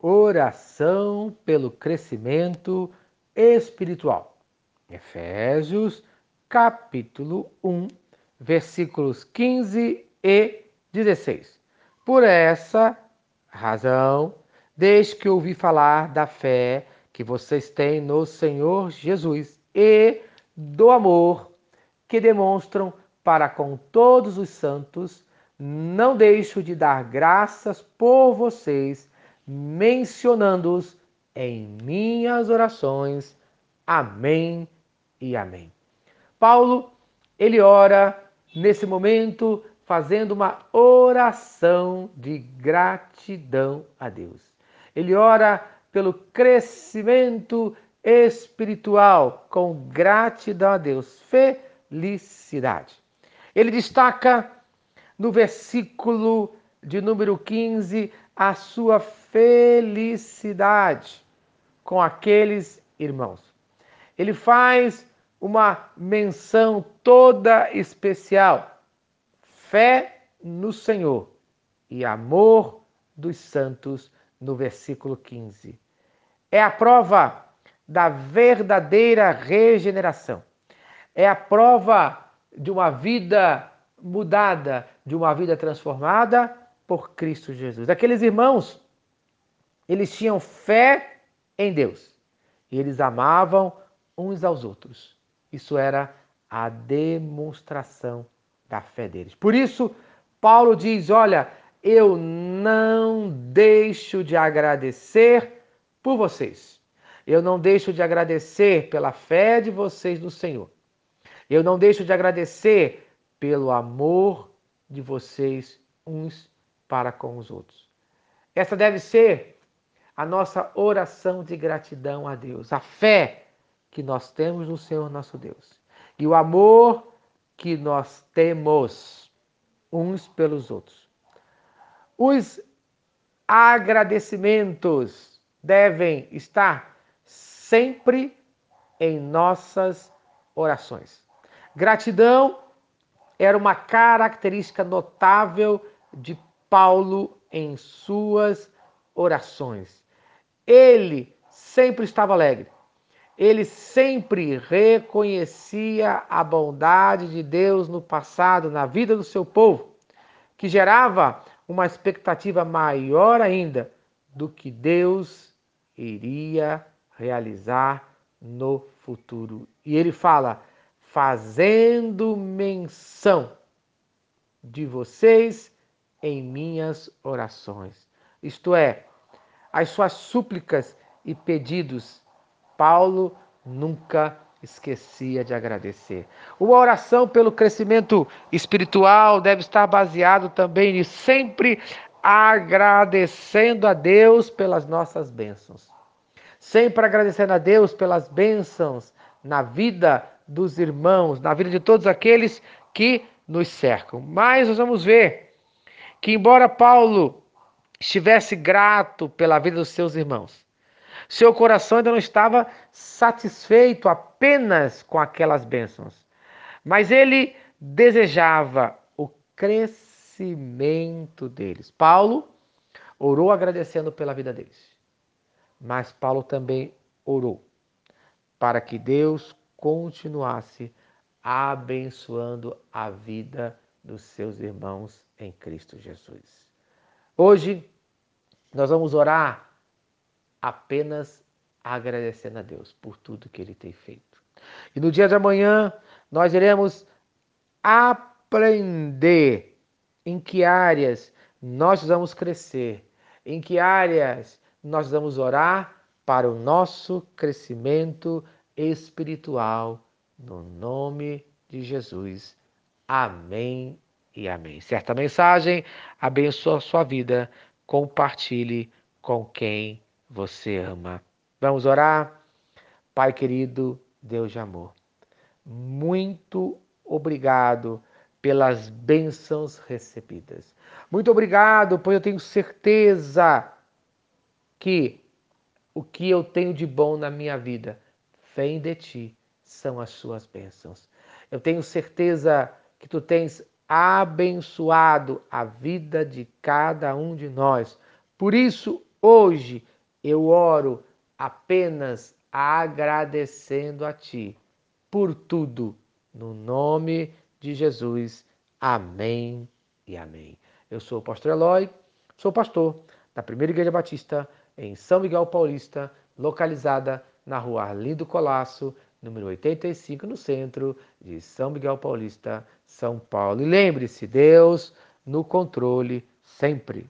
oração pelo crescimento espiritual. Efésios, capítulo 1, versículos 15 e 16. Por essa razão, desde que ouvi falar da fé que vocês têm no Senhor Jesus e do amor que demonstram para com todos os santos, não deixo de dar graças por vocês, mencionando-os em minhas orações. Amém e amém. Paulo, ele ora nesse momento fazendo uma oração de gratidão a Deus. Ele ora pelo crescimento espiritual com gratidão a Deus, felicidade. Ele destaca no versículo de número 15 a sua felicidade com aqueles irmãos. Ele faz uma menção toda especial: fé no Senhor e amor dos santos, no versículo 15. É a prova da verdadeira regeneração. É a prova de uma vida mudada, de uma vida transformada por Cristo Jesus. Aqueles irmãos, eles tinham fé em Deus e eles amavam uns aos outros. Isso era a demonstração da fé deles. Por isso, Paulo diz: Olha, eu não deixo de agradecer por vocês. Eu não deixo de agradecer pela fé de vocês no Senhor. Eu não deixo de agradecer pelo amor de vocês uns para com os outros. Essa deve ser a nossa oração de gratidão a Deus, a fé que nós temos no Senhor nosso Deus e o amor que nós temos uns pelos outros. Os agradecimentos devem estar sempre em nossas orações. Gratidão era uma característica notável de Paulo em suas orações. Ele sempre estava alegre. Ele sempre reconhecia a bondade de Deus no passado, na vida do seu povo, que gerava uma expectativa maior ainda do que Deus iria realizar no futuro. E ele fala: fazendo menção de vocês em minhas orações. Isto é, as suas súplicas e pedidos, Paulo nunca esquecia de agradecer. Uma oração pelo crescimento espiritual deve estar baseado também em sempre agradecendo a Deus pelas nossas bênçãos. Sempre agradecendo a Deus pelas bênçãos na vida dos irmãos, na vida de todos aqueles que nos cercam. Mas nós vamos ver que, embora Paulo estivesse grato pela vida dos seus irmãos, seu coração ainda não estava satisfeito apenas com aquelas bênçãos, mas ele desejava o crescimento deles. Paulo orou agradecendo pela vida deles, mas Paulo também orou para que Deus continuasse abençoando a vida dos seus irmãos em Cristo Jesus. Hoje nós vamos orar apenas agradecendo a Deus por tudo que ele tem feito. E no dia de amanhã nós iremos aprender em que áreas nós vamos crescer, em que áreas nós vamos orar para o nosso crescimento espiritual, no nome de Jesus. Amém e amém. Certa mensagem abençoa a sua vida. Compartilhe com quem você ama. Vamos orar? Pai querido, Deus de amor, muito obrigado pelas bênçãos recebidas. Muito obrigado, pois eu tenho certeza que o que eu tenho de bom na minha vida vem de ti, são as suas bênçãos. Eu tenho certeza que tu tens abençoado a vida de cada um de nós. Por isso, Hoje eu oro apenas agradecendo a Ti por tudo. No nome de Jesus. Amém e amém. Eu sou o pastor Eloy, sou pastor da Primeira Igreja Batista em São Miguel Paulista, localizada na rua Arlindo Colasso, número 85, no centro de São Miguel Paulista, São Paulo. E lembre-se, Deus no controle sempre.